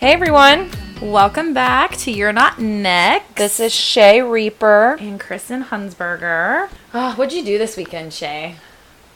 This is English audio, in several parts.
Hey everyone, Welcome back to You're Not Next. this is Shay Reaper. and Kristen Hunsberger. Oh, what'd you do this weekend, Shay?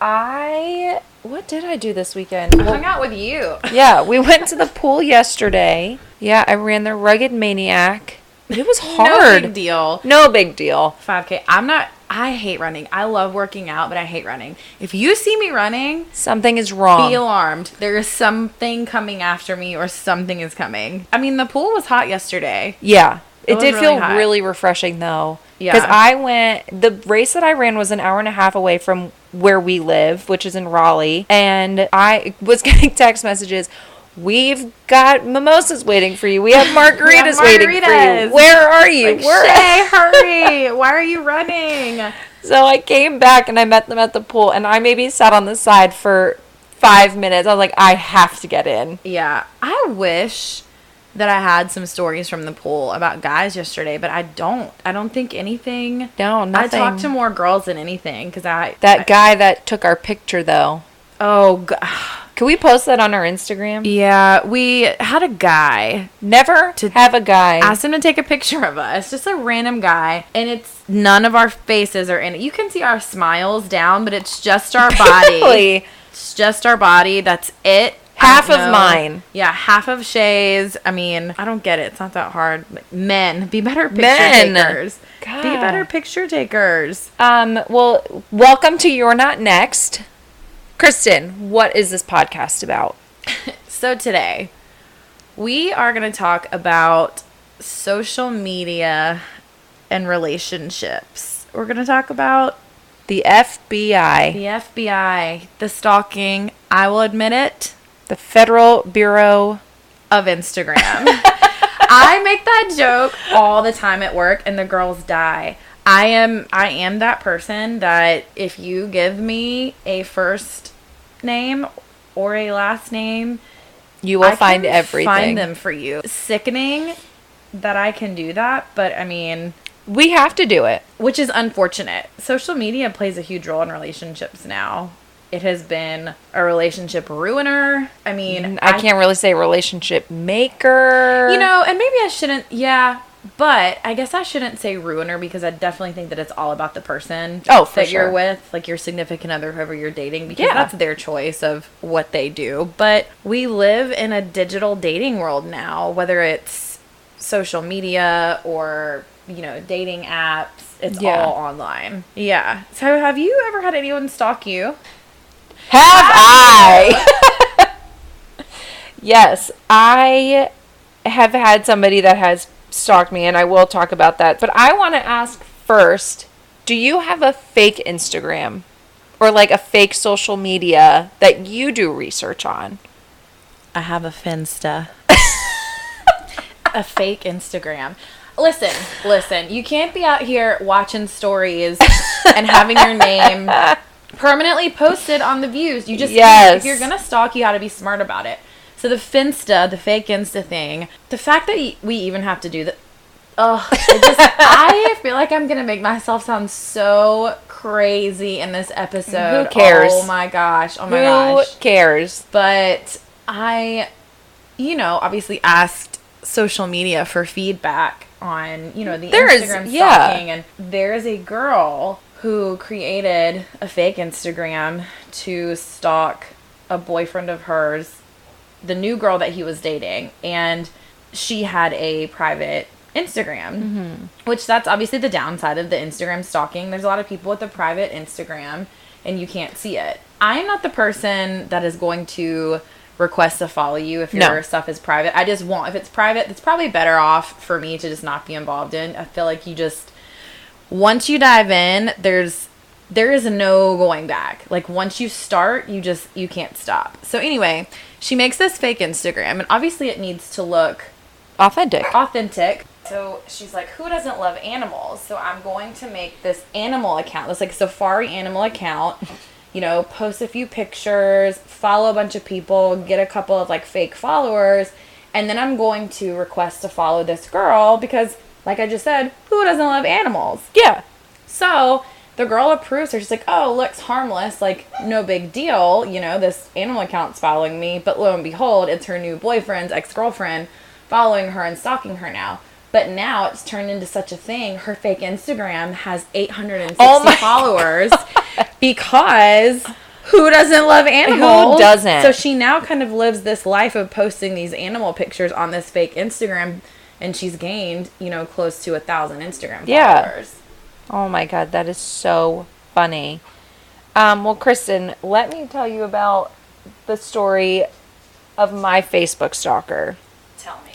I what did I do this weekend? I hung out with you. yeah, we went to the pool yesterday. Yeah, I ran the Rugged Maniac. It was hard. No big deal. No big deal. 5K. I'm not, I hate running. I love working out, but I hate running. If you see me running, Something is wrong. be alarmed. There is something coming after me or something is coming. I mean, the pool was hot yesterday. yeah. It It, did really feel hot. really refreshing though. Yeah. Because I went, the race that I ran was an hour and a half away from where we live, which is in Raleigh. And I was getting text messages. We've got mimosas waiting for you. We have margaritas, waiting for you. Where are you? Like, Where Shay, hurry. Why are you running? So I came back and I met them at the pool, and I maybe sat on the side for five minutes. I was like, I have to get in. Yeah, I wish that I had some stories from the pool about guys yesterday, but I don't. I don't think anything. No, nothing. I talked to more girls than anything because I that guy that took our picture, though. Oh, g- Can we post that on our Instagram? yeah. We had a guy Never To- have a guy. asked him to take a picture of us, just a random guy, and it's none of our faces are in it. You can see our smiles down, but it's just our body. Really? It's just our body. That's it. Half of mine. Yeah, half of Shay's. I mean, I don't get it. It's not that hard. Men, be better picture Men. takers. Be better picture takers. Um. Well, welcome to You're Not Next, Kristen. What is this podcast about? So today, we are going to talk about social media and relationships. We're going to talk about The FBI, the FBI, the stalking. I will admit it. the Federal Bureau. of Instagram. I make that joke all the time at work and the girls die. I am I am that person that if you give me a first name or a last name, You will I find can everything. Find them for you. Sickening that I can do that, but I mean, We have to do it. which is unfortunate. Social media plays a huge role in relationships now. It has been a relationship ruiner. I mean, I can't really say relationship maker. You know, and maybe I shouldn't, yeah, but I guess I shouldn't say ruiner because I definitely think that it's all about the person Oh, that you're with, like your significant other, whoever you're dating, because Yeah. that's their choice of what they do. But we live in a digital dating world now, whether it's social media or, you know, dating apps, it's Yeah. all online. Yeah. So have you ever had anyone stalk you? Have I? yes, I have had somebody that has stalked me, and I will talk about that. But I want to ask first do you have a fake Instagram or like a fake social media that you do research on? I have a Finsta. a fake Instagram. Listen, listen. You can't be out here watching stories and having your name permanently posted on the views. You just Yes. if you're gonna stalk, you got to be smart about it. So the Finsta, the fake Insta thing, the fact that we even have to do that. Ugh, it just, I feel like I'm gonna make myself sound so crazy in this episode. Who cares? Oh my gosh! Oh my Who gosh! cares? but I, you know, obviously asked social media for feedback on, you know, the There is- Instagram yeah. stalking, and there is a girl who created a fake Instagram to stalk a boyfriend of hers, the new girl that he was dating, and she had a private Instagram, Mm-hmm. which that's obviously the downside of the Instagram stalking. There's a lot of people with a private Instagram and you can't see it. I'm not the person that is going to request to follow you if No. your stuff is private. I just won't. If it's private, it's probably better off for me to just not be involved in. I feel like you just once you dive in, there's there is no going back. Like once you start, you just you can't stop. So anyway, she makes this fake Instagram and obviously it needs to look Authentic. authentic. So she's like, who doesn't love animals? So I'm going to make this animal account, this like safari animal account. You know, post a few pictures, follow a bunch of people, get a couple of like fake followers, and then I'm going to request to follow this girl because, like I just said, who doesn't love animals? Yeah. So the girl approves her. She's like, oh, looks harmless. Like, no big deal. You know, this animal account's following me. But lo and behold, it's her new boyfriend's ex girlfriend following her and stalking her now. But now it's turned into such a thing. Her fake Instagram has 860 Oh followers because who doesn't love animals? Who doesn't? So she now kind of lives this life of posting these animal pictures on this fake Instagram, and she's gained, you know, close to a thousand Instagram Yeah. Oh my god, that is so funny. Um, well, Kristen, let me tell you about the story of my Facebook stalker. Tell me.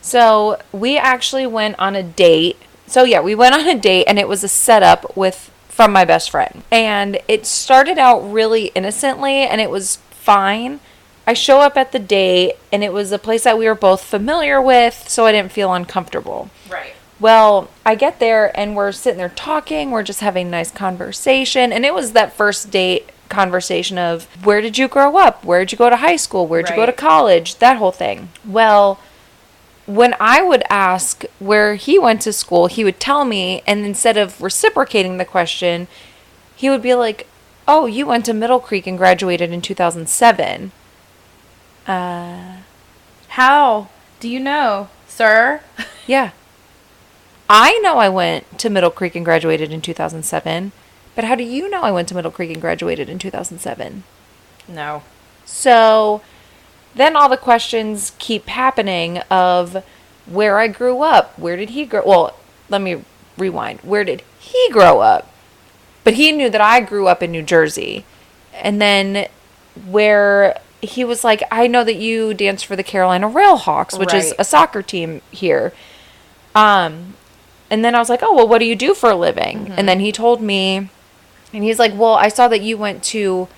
So we actually went on a date. So yeah, we went on a date and it was a setup with from my best friend. And it started out really innocently and it was fine. I show up at the date and it was a place that we were both familiar with, so I didn't feel uncomfortable. Right. Well, I get there and we're sitting there talking, we're just having a nice conversation, and it was that first date conversation of where did you grow up? Where did you go to high school? Where'd you go to college? That whole thing. Well, when I would ask where he went to school, he would tell me, and instead of reciprocating the question, he would be like, "Oh, you went to Middle Creek and graduated in 2007." Uh, How do you know, sir? Yeah. I know I went to Middle Creek and graduated in 2007, but how do you know I went to Middle Creek and graduated in 2007? No. So then all the questions keep happening of where I grew up. Where did he grow? Well, let me rewind. Where did he grow up? But he knew that I grew up in New Jersey. And then where he was like, I know that you danced for the Carolina Railhawks, which is a soccer team here. Um, and then I was like, oh, well, what do you do for a living? And then he told me, and he's like, well, I saw that you went to,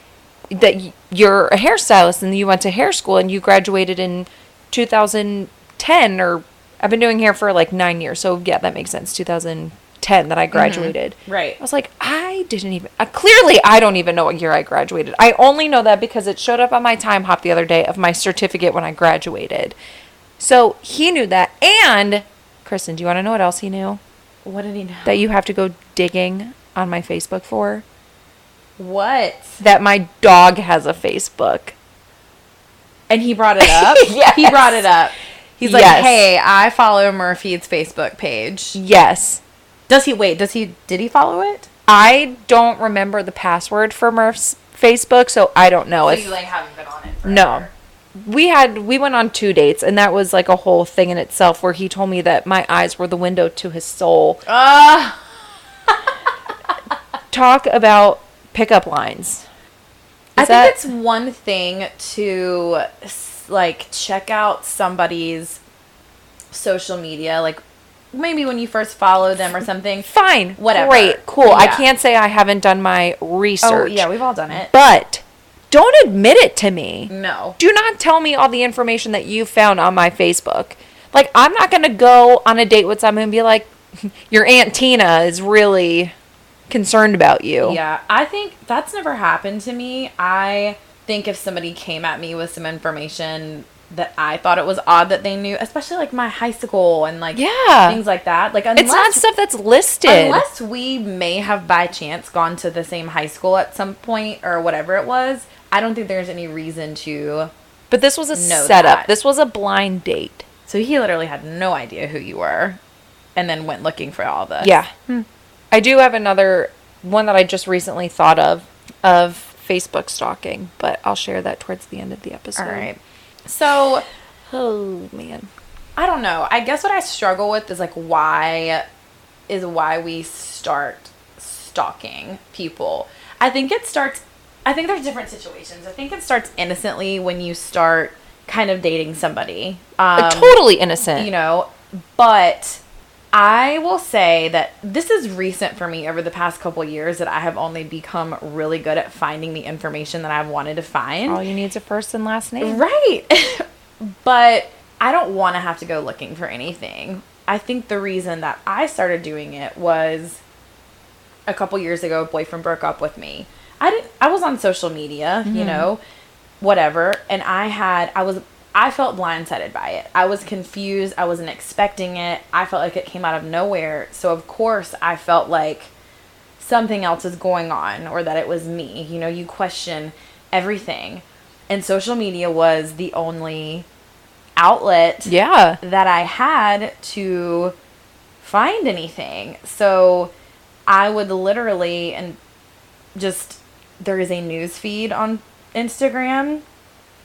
that you're a hairstylist and you went to hair school and you graduated in 2010 or I've been doing hair for like nine years. So yeah, that makes sense. 2010 that I graduated. Right. I was like, I didn't even, uh, clearly I don't even know what year I graduated. I only know that because it showed up on my Timehop the other day of my certificate when I graduated. So he knew that. And, Kristen, do you want to know what else he knew? What did he know? That you have to go digging on my Facebook for? What? That my dog has a Facebook. And he brought it up? Yes. He brought it up. He's like, Yes. hey, I follow Murphy's Facebook page. Yes. Does he, wait, does he, did he follow it? I don't remember the password for Murph's Facebook, so I don't know so if like haven't been on it No. We had we went on two dates and that was like a whole thing in itself where he told me that my eyes were the window to his soul. Uh, Talk about pickup lines. I Is think that- it's one thing to like check out somebody's social media, like maybe when you first follow them or something. fine. Whatever. Great. Cool. I can't say I haven't done my research. Oh yeah, we've all done it. But don't admit it to me. No. Do not tell me all the information that you found on my Facebook. Like I'm not going to go on a date with someone and be like your aunt Tina is really concerned about you. Yeah, I think that's never happened to me. I think if somebody came at me with some information that I thought it was odd that they knew, especially like my high school and like Yeah. things like that. Like unless, It's not stuff that's listed. unless we may have by chance gone to the same high school at some point or whatever it was. I don't think there's any reason to. but this was a Know setup. that. This was a blind date. So he literally had no idea who you were, and then went looking for all this. Yeah. Hmm. I do have another one that I just recently thought of of Facebook stalking, but I'll share that towards the end of the episode. All right. So Oh man. I don't know. I guess what I struggle with is like why is why we start stalking people. I think it starts I think there's different situations. I think it starts innocently when you start kind of dating somebody. Um, totally innocent. you know, but I will say that this is recent for me over the past couple years that I have only become really good at finding the information that I've wanted to find. all you need is a first and last name. Right. but I don't want to have to go looking for anything. I think the reason that I started doing it was a couple years ago, a boyfriend broke up with me. I didn't I was on social media, you mm-hmm. know, whatever, and I had I was I felt blindsided by it. I was confused. I wasn't expecting it. I felt like it came out of nowhere. So of course, I felt like something else is going on or that it was me. You know, you question everything. And social media was the only outlet Yeah. that I had to find anything. So I would literally and just there is a news feed on Instagram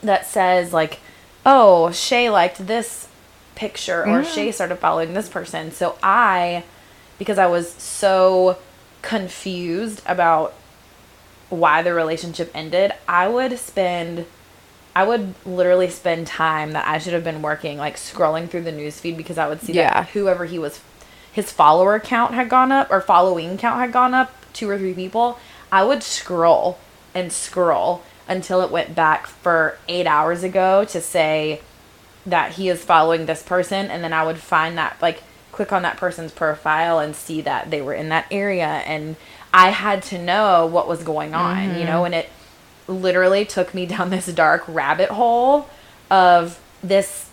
that says like, "Oh, Shay liked this picture or mm. Shay started following this person." So I because I was so confused about why the relationship ended, I would spend I would literally spend time that I should have been working like scrolling through the news feed because I would see Yeah. that whoever he was his follower count had gone up or following count had gone up two or three people. I would scroll and scroll until it went back for 8 hours ago to say that he is following this person and then I would find that like click on that person's profile and see that they were in that area and I had to know what was going on, you mm-hmm. know, and it literally took me down this dark rabbit hole of this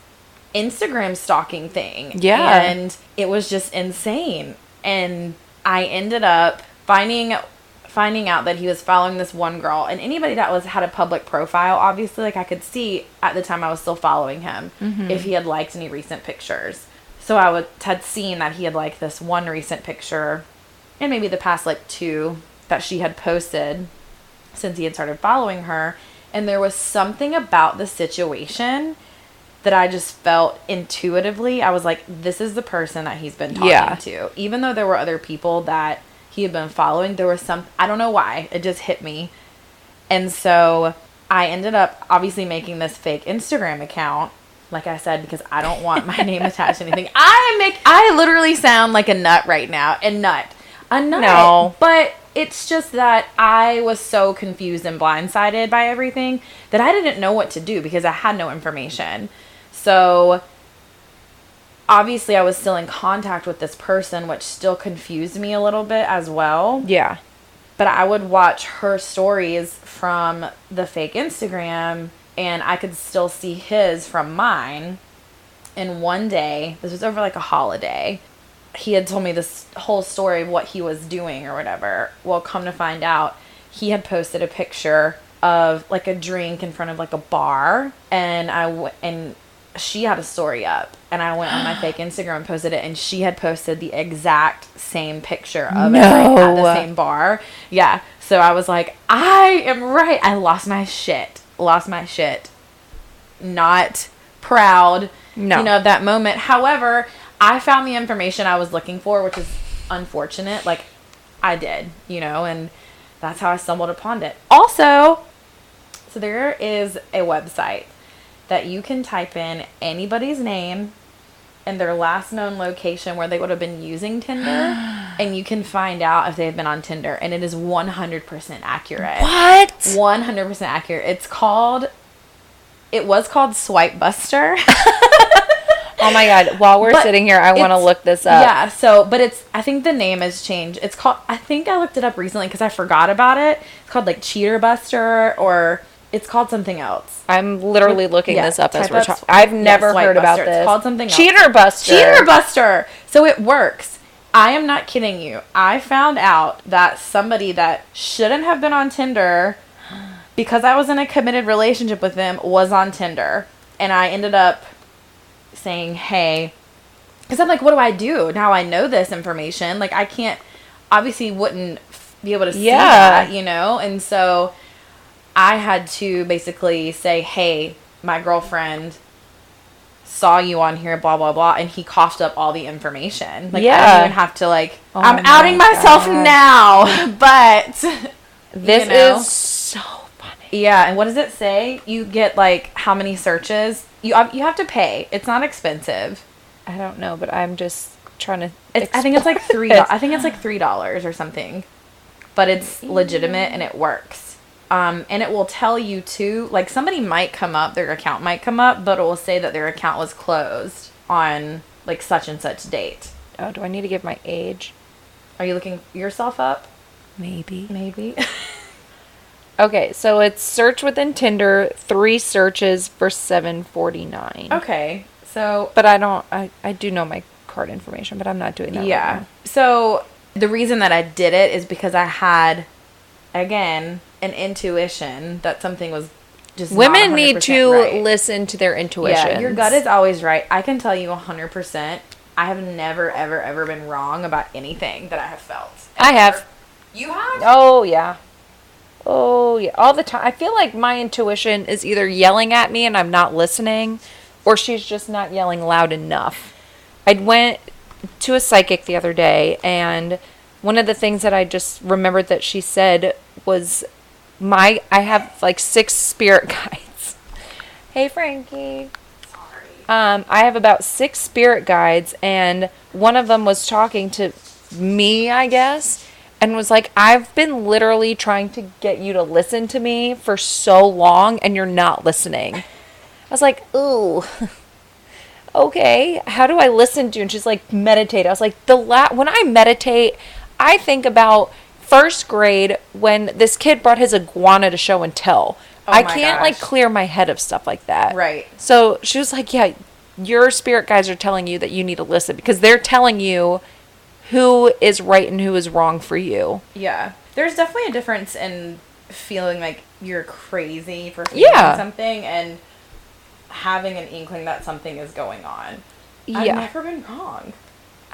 Instagram stalking thing. Yeah. And it was just insane. And I ended up finding finding out that he was following this one girl and anybody that was had a public profile obviously like I could see at the time I was still following him mm-hmm. if he had liked any recent pictures. So I would had seen that he had liked this one recent picture and maybe the past like two that she had posted since he had started following her and there was something about the situation that I just felt intuitively I was like this is the person that he's been talking Yeah. to even though there were other people that he had been following there was some I don't know why it just hit me and so I ended up obviously making this fake Instagram account like I said because I don't want my name attached to anything I make I literally sound like a nut right now a nut a nut No. but it's just that I was so confused and blindsided by everything that I didn't know what to do because I had no information. So obviously I was still in contact with this person, which still confused me a little bit as well. Yeah. But I would watch her stories from the fake Instagram and I could still see his from mine. And one day, this was over like a holiday, he had told me this whole story of what he was doing or whatever. Well, come to find out, he had posted a picture of like a drink in front of like a bar, and I w- and she had a story up, and I went on my fake Instagram and posted it, and she had posted the exact same picture of it like, at the same bar. Yeah, so I was like, I am right. I lost my shit. Lost my shit. Not proud No. you know, of that moment. However, I found the information I was looking for, which is unfortunate. Like, I did, you know, and that's how I stumbled upon it. Also, so there is a website that you can type in anybody's name and their last known location where they would have been using Tinder, and you can find out if they've been on Tinder, and it is 100% accurate. What? 100% accurate. It's called, it was called Swipe Buster. Oh my god. While we're But sitting here, I want to look this up. Yeah, so but it's I think the name has changed. It's called I think I looked it up recently because I forgot about it. It's called like Cheater Buster or it's called something else. I'm literally looking Yeah, this up as we're talking. I've never Swipe heard about Buster. It's this. called something else. Cheater Buster. Cheater Buster. So it works. I am not kidding you. I found out that somebody that shouldn't have been on Tinder because I was in a committed relationship with them was on Tinder. And I ended up saying, hey, because I'm like, what do I do? Now I know this information. Like, I can't, obviously, wouldn't f- be able to see Yeah. that, you know? And so I had to basically say, hey, my girlfriend saw you on here, blah, blah, blah. And he coughed up all the information. Like, I Yeah. didn't even have to, like, Oh I'm my outing myself now, but. This you know? is so funny. Yeah, and what does it say? You get like how many searches? You you have to pay. It's not expensive. I don't know, but I'm just trying to. It's, I think it's like three. I think it's like three dollars or something, but it's legitimate and it works. Um, and it will tell you too. Like somebody might come up, their account might come up, but it will say that their account was closed on like such and such date. Oh, do I need to give my age? Are you looking yourself up? Maybe. Maybe. Okay, so it's search within Tinder, three searches for seven forty nine. okay, so But I don't. I I do know my card information, but I'm not doing that. right yeah. now. So the reason that I did it is because I had, again, an intuition that something was just Women need 100% to right. listen to their intuition. Yeah, your gut is always right. I can tell you 100%. I have never, ever, ever been wrong about anything that I have felt. I have. You have? Oh yeah. Oh yeah. All the time. I feel like my intuition is either yelling at me and I'm not listening, or she's just not yelling loud enough. I went to a psychic the other day, and one of the things that I just remembered that she said was, "My I have like six spirit guides." Hey Frankie. Sorry. Um, I have about six spirit guides, and one of them was talking to me, I guess, and was like, I've been literally trying to get you to listen to me for so long, and you're not listening. I was like, ooh. Okay, how do I listen to you? And she's like, meditate. I was like, the la- when I meditate, I think about first grade when this kid brought his iguana to show and tell. Oh I can't like clear my head of stuff like that. Right. So she was like, Yeah, your spirit guides are telling you that you need to listen because they're telling you who is right and who is wrong for you. Yeah. There's definitely a difference in feeling like you're crazy for feeling Yeah. something and having an inkling that something is going on. Yeah. I've never been wrong.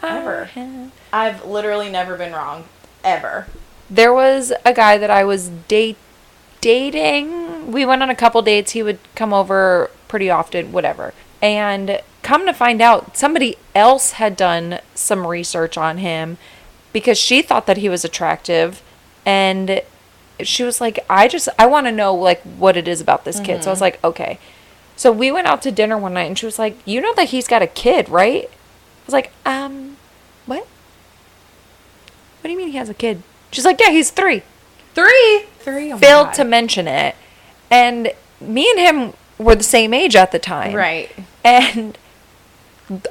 Ever. Uh, I've literally never been wrong. Ever. There was a guy that I was date dating. We went on a couple dates. He would come over pretty often, whatever. And come to find out, somebody else had done some research on him because she thought that he was attractive and she was like, I just I want to know like what it is about this kid. So I was like, okay. So we went out to dinner one night and she was like, You know that he's got a kid, right? I was like, um, what? What do you mean he has a kid? She's like, Yeah, he's three. Three. Three. Oh Failed to mention it. And me and him were the same age at the time. Right. And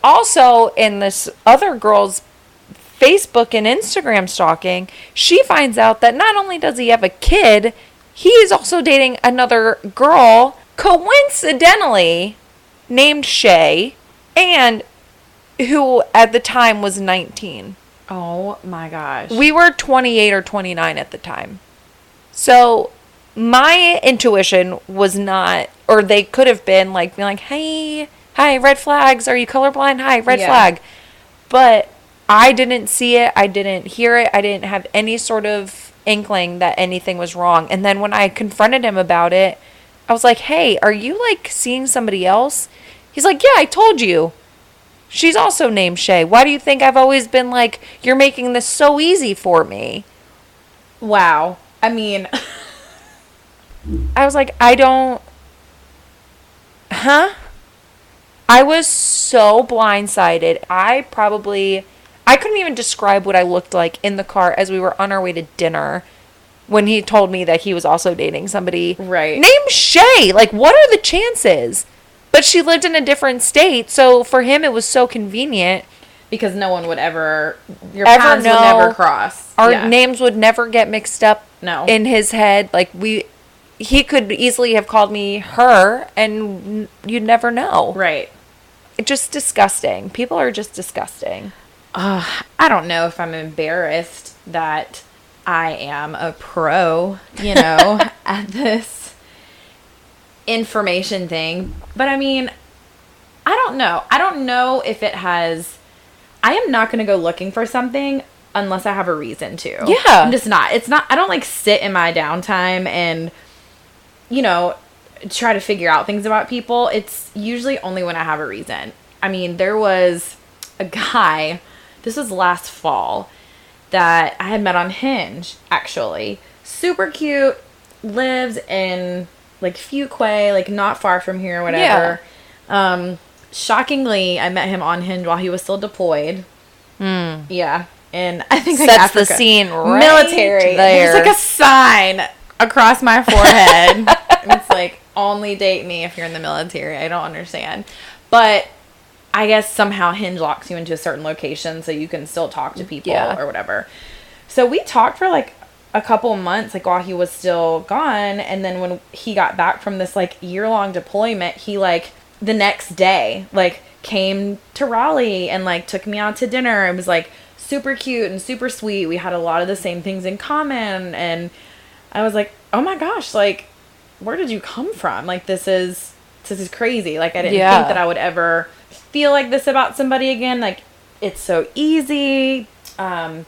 also in this other girl's Facebook and Instagram stalking, she finds out that not only does he have a kid, he is also dating another girl, coincidentally named Shay, and who at the time was 19. Oh my gosh. We were 28 or 29 at the time. So my intuition was not, or they could have been like, being like, hey, hi, red flags. Are you colorblind? Hi, red Yeah. flag. But I didn't see it. I didn't hear it. I didn't have any sort of inkling that anything was wrong. And then when I confronted him about it, I was like, hey, are you like seeing somebody else? He's like, yeah, I told you. She's also named Shay. Why do you think I've always been like, you're making this so easy for me? wow. I mean, I was like, I don't. Huh? I was so blindsided. I probably. I couldn't even describe what I looked like in the car as we were on our way to dinner when he told me that he was also dating somebody. Right. Named Shay. Like, what are the chances? But she lived in a different state, so for him it was so convenient. because no one would ever, your Ever paths know. would never cross. Our Yeah. names would never get mixed up No. in his head. Like we, he could easily have called me her, and you'd never know. Right. It's just disgusting. People are just disgusting. Uh, I don't know if I'm embarrassed that I am a pro, you know, at this information thing. But I mean, I don't know. I don't know if it has. I am not going to go looking for something unless I have a reason to. Yeah. I'm just not. It's not. I don't like sit in my downtime and, you know, try to figure out things about people. It's usually only when I have a reason. I mean, there was a guy, this was last fall, that I had met on Hinge, actually. Super cute, lives in like Fuquay, like not far from here, or whatever. Um, shockingly, I met him on Hinge while he was still deployed. Mm. Yeah. And I think like. Sets the scene right military. there. There's like a sign across my forehead. it's like only date me if you're in the military. I don't understand. But I guess somehow Hinge locks you into a certain location so you can still talk to people Yeah. or whatever. So we talked for like a couple months, like while he was still gone, and then when he got back from this like year long deployment, he like the next day like came to Raleigh and like took me out to dinner. It was like super cute and super sweet. We had a lot of the same things in common, and I was like, oh my gosh, like where did you come from? Like this is this is crazy. Like I didn't Yeah. think that I would ever feel like this about somebody again. Like it's so easy. Um,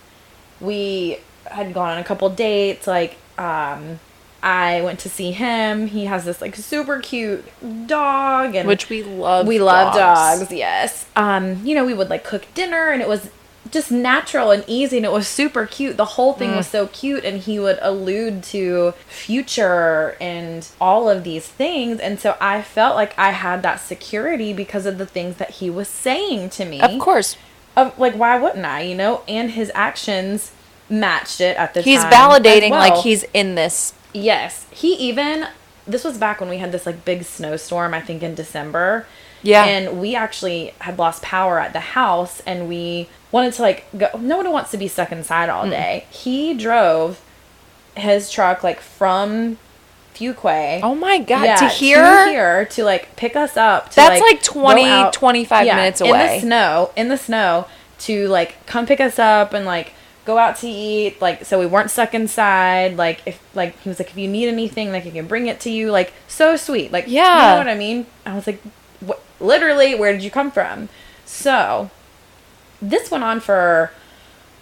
we had gone on a couple dates. Like um, I went to see him. He has this like super cute dog, and Which we love. we love dogs. Yes. Um, you know, we would like cook dinner, and it was just natural and easy, and it was super cute. The whole thing was so cute, and he would allude to future and all of these things, and so I felt like I had that security because of the things that he was saying to me. Of course. Of like, why wouldn't I? You know, and his actions matched it at the He's time. as validating well. like he's in this. Yes. He even this was back when we had this like big snowstorm, I think in December. Yeah. And we actually had lost power at the house and we wanted to like go no one wants to be stuck inside all day. He drove his truck like from Fuquay. Oh my god! yeah, to here, here to like pick us up. To, That's, like, go 20, out- 25 minutes In away. the snow, in the snow, to like come pick us up and like go out to eat. Like so we weren't stuck inside. Like if like he was like if you need anything, like he can bring it to you. Like so sweet. Like yeah you know what I mean. I was like, what? Literally, where did you come from? So this went on for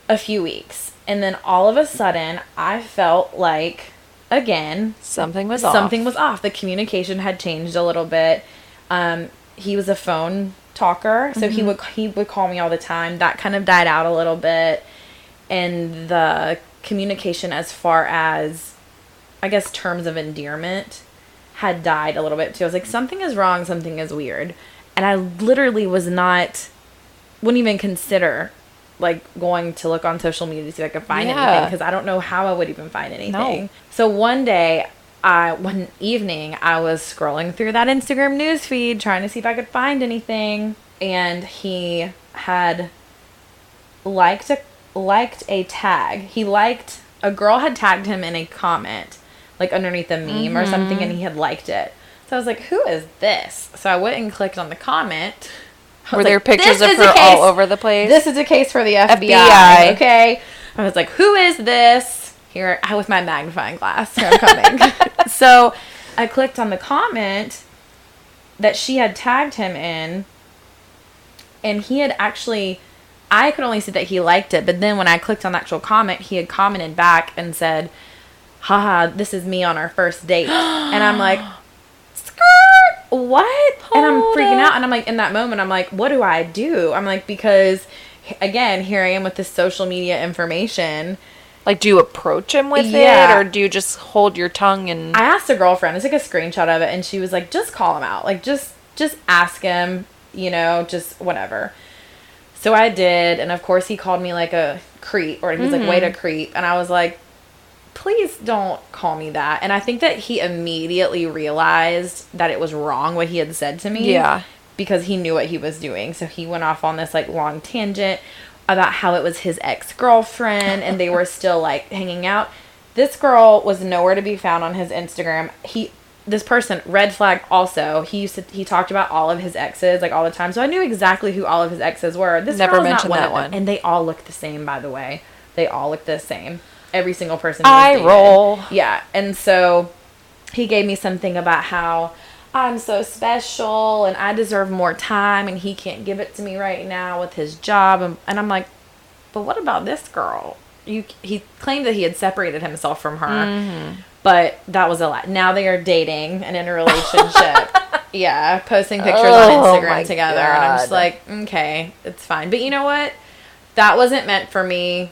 a few weeks, and then all of a sudden, I felt like again something was something off. was off. The communication had changed a little bit. Um, he was a phone talker, so Mm-hmm. he would he would call me all the time. That kind of died out a little bit, and the communication as far as I guess terms of endearment had died a little bit too. I was like, something is wrong, something is weird, and I literally was not wouldn't even consider like going to look on social media to see if I could find Yeah. anything because I don't know how I would even find anything. No. So one day, I one evening I was scrolling through that Instagram news feed trying to see if I could find anything, and he had liked a liked a tag. He liked a girl had tagged him in a comment, like underneath a meme or something, mm-hmm. and he had liked it. So I was like, "Who is this?" So I went and clicked on the comment. Were was there pictures of her all over the place? This is a case for the FBI. FBI. Okay. I was like, "Who is this?" Here, I with my magnifying glass. Here I'm coming. so I clicked on the comment that she had tagged him in, and he had actually. I could only see that he liked it, but then when I clicked on the actual comment, he had commented back and said, haha, this is me on our first date. and I'm like, skirt, what? and I'm freaking up. out. And I'm like, in that moment, I'm like, what do I do? I'm like, because again, here I am with this social media information. like, do you approach him with Yeah. it, or do you just hold your tongue and? I asked a girlfriend, I took a screenshot of it, and she was like, just call him out. Like, just, just ask him, you know, just whatever. So I did, and of course he called me like a creep, or he was like, "Wait a mm-hmm. creep," and I was like, "Please don't call me that." And I think that he immediately realized that it was wrong what he had said to me. Yeah. because he knew what he was doing. So he went off on this like long tangent about how it was his ex girlfriend, and they were still like hanging out. This girl was nowhere to be found on his Instagram. He this person red flag also he used to he talked about all of his exes like all the time so i knew exactly who all of his exes were this Never mentioned that of them. one. and they all look the same by the way they all look the same every single person I roll. yeah and so he gave me something about how I'm so special and I deserve more time and he can't give it to me right now with his job and, and I'm like but what about this girl you he claimed that he had separated himself from her Mm-hmm. But that was a lot. now they are dating and in a relationship yeah posting pictures Oh on Instagram together and I'm just like okay it's fine but you know what that wasn't meant for me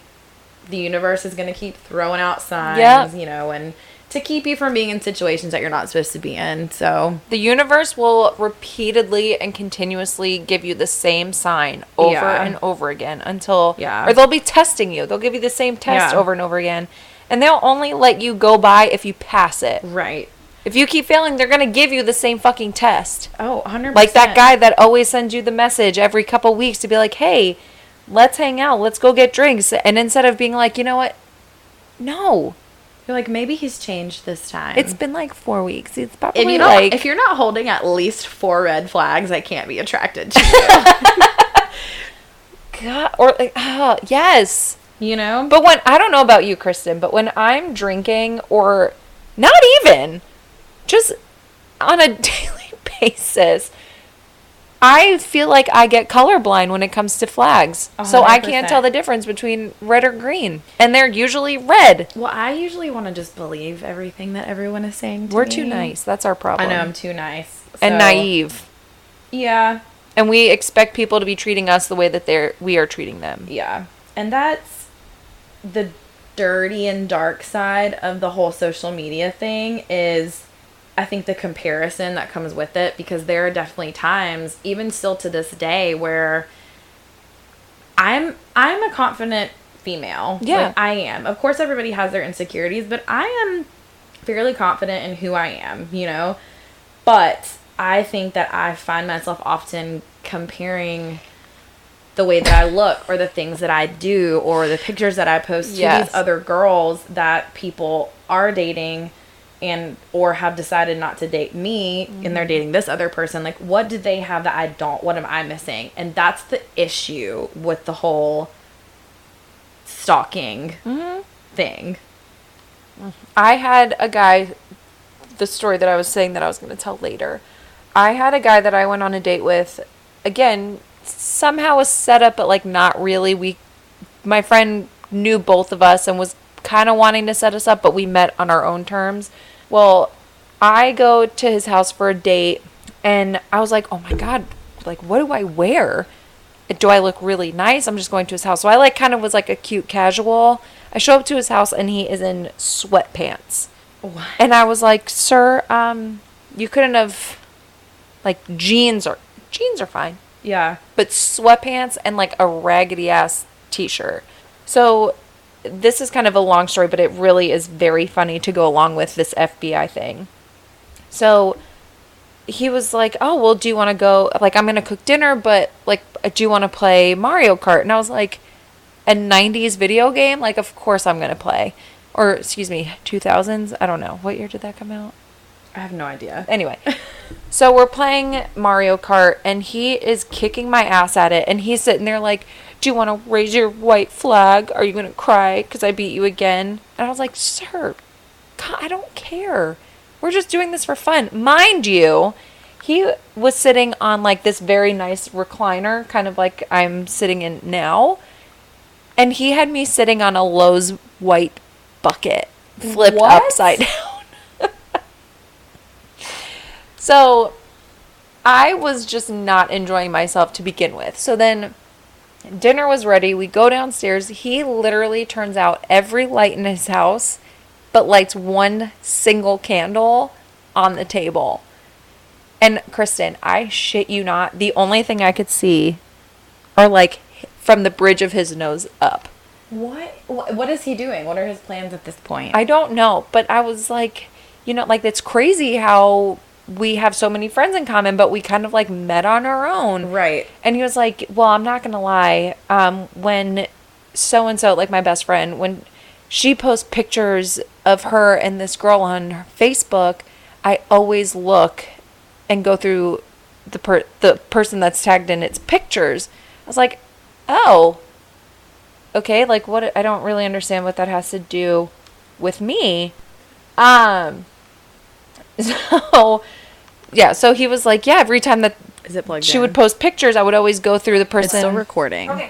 the universe is going to keep throwing out signs Yep. you know and to keep you from being in situations that you're not supposed to be in so The universe will repeatedly and continuously give you the same sign over Yeah. and over again until, Yeah. or they'll be testing you. They'll give you the same test Yeah. over and over again, and they'll only let you go by if you pass it. right If you keep failing, they're gonna give you the same fucking test. oh 100 Like that guy that always sends you the message every couple weeks to be like, "Hey, let's hang out. Let's go get drinks." And instead of being like, "You know what? No, you're like maybe he's changed this time it's been like four weeks. It's probably if you like if you're not holding at least four red flags, I can't be attracted to you. God, or like, ah, yes." You know, But when I don't know about you, Kristen, but when I'm drinking or not even just on a daily basis, I feel like I get colorblind when it comes to flags. A So I can't tell the difference between red or green. And they're usually red. Well, I usually want to just believe everything that everyone is saying. To We're me. too nice. That's our problem. I know I'm too nice and naive. Yeah, And we expect people to be treating us the way that they're we are treating them. yeah, and that's the dirty and dark side of the whole social media thing. Is I think the comparison that comes with it because there are definitely times, even still to this day, where I'm I'm a confident female. Yeah. Like, I am. Of course, everybody has their insecurities, but I am fairly confident in who I am. You know, but I think that I find myself often comparing the way that I look or the things that I do or the pictures that I post to Yes. these other girls that people are dating and or have decided not to date me and Mm-hmm. they're dating this other person like what do they have that I don't what am I missing and that's the issue with the whole stalking Mm-hmm. thing I had a guy, the story that I was saying that I was going to tell later. I had a guy that I went on a date with. Again, somehow a setup, but like not really. We, my friend knew both of us and was kind of wanting to set us up, but we met on our own terms. Well, I go to his house for a date, and I was like, oh my god, like what do I wear? do I look really nice? I'm just going to his house. So I like kind of was like a cute casual. I show up to his house and he is in sweatpants. what And I was like, "Sir, um you couldn't have like jeans or jeans are fine, yeah but sweatpants and like a raggedy ass t-shirt." So this is kind of a long story, but it really is very funny to go along with this FBI thing. So he was like, "Oh, well, do you want to go? Like, I'm gonna cook dinner, but like, do you want to play Mario Kart?" And I was like, "A '90s video game? Like, of course I'm gonna play." Or excuse me, 2000s? I don't know. What year did that come out? I have no idea Anyway, so we're playing Mario Kart, and he is kicking my ass at it, and he's sitting there like, "Do you want to raise your white flag? Are you gonna cry because I beat you again?" And I was like, "Sir, God, I don't care. We're just doing this for fun, mind you." He was sitting on like this very nice recliner, kind of like I'm sitting in now, and he had me sitting on a Lowe's white bucket, flipped What? upside down. So I was just not enjoying myself to begin with. So then dinner was ready. We go downstairs. He literally turns out every light in his house, but lights one single candle on the table. And Kristen, I shit you not, the only thing I could see are like from the bridge of his nose up. what what is he doing what are his plans at this point I don't know, but I was like, you know, like it's crazy how we have so many friends in common, but we kind of like met on our own. right And he was like, "Well, I'm not gonna lie. Um, when so and so, like my best friend, when she posts pictures of her and this girl on her Facebook, I always look and go through the per- the person that's tagged in its pictures." I was like, "Oh, okay. Like, what? I don't really understand what that has to do with me." Um. So, yeah. So he was like, "Yeah." Every time that is it plugged she in? would post pictures, I would always go through the it's person. still recording